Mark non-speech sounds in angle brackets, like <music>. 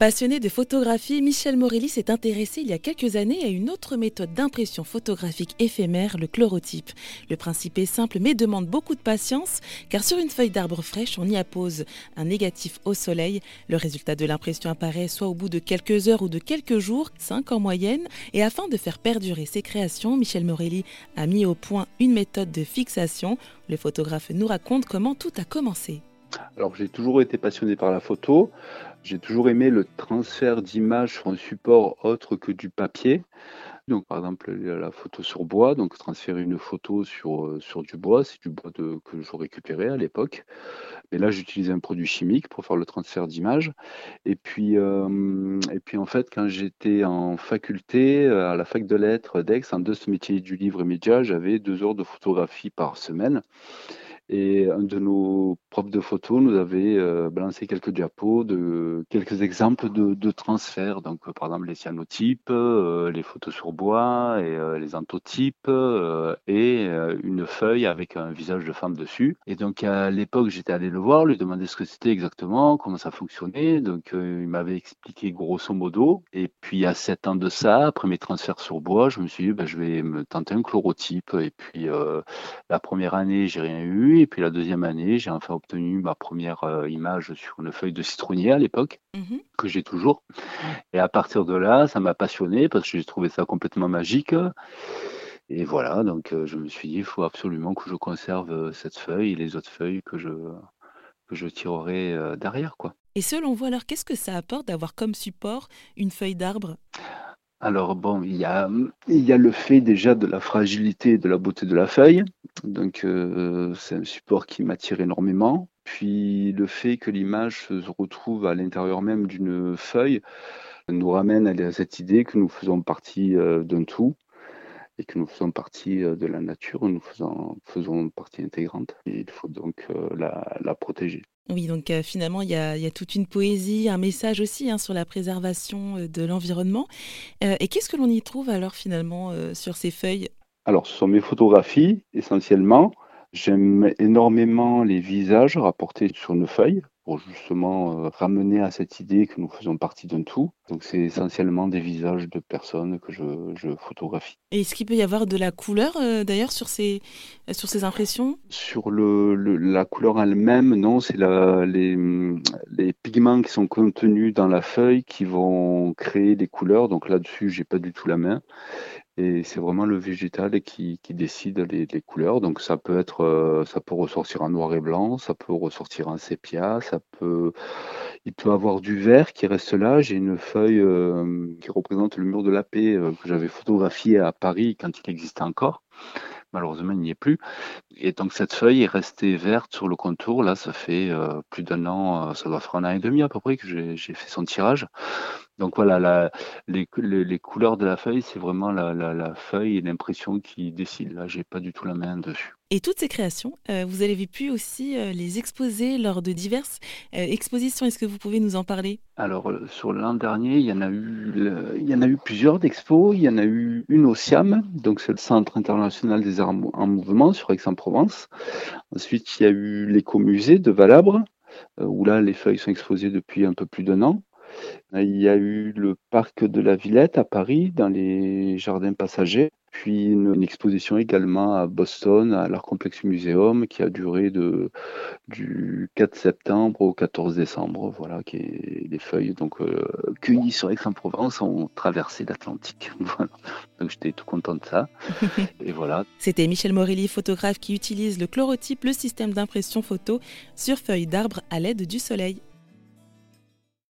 Passionné de photographie, Michel Morelli s'est intéressé il y a quelques années à une autre méthode d'impression photographique éphémère, le chlorotype. Le principe est simple mais demande beaucoup de patience car sur une feuille d'arbre fraîche, on y appose un négatif au soleil. Le résultat de l'impression apparaît soit au bout de quelques heures ou de quelques jours, 5 en moyenne. Et afin de faire perdurer ses créations, Michel Morelli a mis au point une méthode de fixation. Le photographe nous raconte comment tout a commencé. Alors j'ai toujours été passionné par la photo. J'ai toujours aimé le transfert d'images sur un support autre que du papier. Donc par exemple la photo sur bois, donc transférer une photo sur, euh, sur du bois, c'est du bois que je récupérais à l'époque. Mais là j'utilisais un produit chimique pour faire le transfert d'images. Et puis, euh, et puis en fait quand j'étais en faculté euh, à la fac de lettres d'Aix, en deux métier du livre et média, j'avais deux heures de photographie par semaine. Et un de nos profs de photo nous avait euh, balancé quelques diapos de quelques exemples de, transferts. Donc, euh, par exemple, les cyanotypes, euh, les photos sur bois et les antotypes et une feuille avec un visage de femme dessus. Et donc, à l'époque, j'étais allé le voir, lui demander ce que c'était exactement, comment ça fonctionnait. Donc, il m'avait expliqué grosso modo. Et puis, à sept ans de ça, après mes transferts sur bois, je me suis dit, ben, je vais me tenter un chlorotype. Et puis, la première année, j'ai rien eu. Et puis la deuxième année, j'ai enfin obtenu ma première euh, image sur une feuille de citronnier à l'époque, mhm. que j'ai toujours. Et à partir de là, ça m'a passionné parce que j'ai trouvé ça complètement magique. Et voilà, donc euh, je me suis dit, il faut absolument que je conserve euh, cette feuille et les autres feuilles que je, que je tirerai derrière. Quoi. Et selon vous, alors, qu'est-ce que ça apporte d'avoir comme support une feuille d'arbre? Alors bon, il y a, il y a le fait déjà de la fragilité et de la beauté de la feuille. Donc euh, c'est un support qui m'attire énormément. Puis le fait que l'image se retrouve à l'intérieur même d'une feuille nous ramène à cette idée que nous faisons partie euh, d'un tout et que nous faisons partie euh, de la nature, nous faisons, faisons partie intégrante. Et il faut donc la, protéger. Oui, donc finalement, il y, a, toute une poésie, un message aussi hein, sur la préservation de l'environnement. et qu'est-ce que l'on y trouve alors finalement sur ces feuilles? Alors, ce sont mes photographies essentiellement. J'aime énormément les visages rapportés sur une feuille pour justement euh, ramener à cette idée que nous faisons partie d'un tout. Donc c'est essentiellement des visages de personnes que je, photographie. Et est-ce qu'il peut y avoir de la couleur euh, d'ailleurs sur ces, sur ces impressions? Sur le, la couleur elle-même, non, c'est les, les pigments qui sont contenus dans la feuille qui vont créer des couleurs. Donc là-dessus, j'ai pas du tout la main et c'est vraiment le végétal qui, qui décide les, les, couleurs. Donc ça peut être, euh, ça peut ressortir en noir et blanc, ça peut ressortir en sépia, ça peut, il peut avoir du vert qui reste là. J'ai une feuille euh, qui représente le mur de la paix euh, que j'avais photographié à Paris quand il existait encore. Malheureusement, il n'y est plus. Et donc cette feuille est restée verte sur le contour. Là, ça fait plus d'un an, ça doit faire un an et demi à peu près que j'ai fait son tirage. Donc voilà, les, couleurs de la feuille, c'est vraiment la, feuille et l'impression qui décident. Là, j'ai pas du tout la main dessus. Et toutes ces créations, euh, vous avez pu aussi euh, les exposer lors de diverses euh, expositions. Est-ce que vous pouvez nous en parler? Alors sur l'an dernier, il y en a eu, il y en a eu plusieurs d'expos. Il y en a eu une au SIAM, donc c'est le Centre international des arts en mouvement sur Aix-en-Provence. Ensuite, il y a eu l'écomusée de Valabre, où là les feuilles sont exposées depuis un peu plus d'un an. Il y a eu le parc de la Villette à Paris, dans les jardins passagers, puis une, exposition également à Boston, à l'Art Complex Museum, qui a duré de, du 4 septembre au 14 décembre. Voilà, qui est, les feuilles donc euh, cueillies sur Aix-en-Provence ont traversé l'Atlantique. <laughs> Donc j'étais tout content de ça. <laughs> Et voilà. C'était Michel Morelli, photographe qui utilise le chlorotype, le système d'impression photo, sur feuilles d'arbre à l'aide du soleil.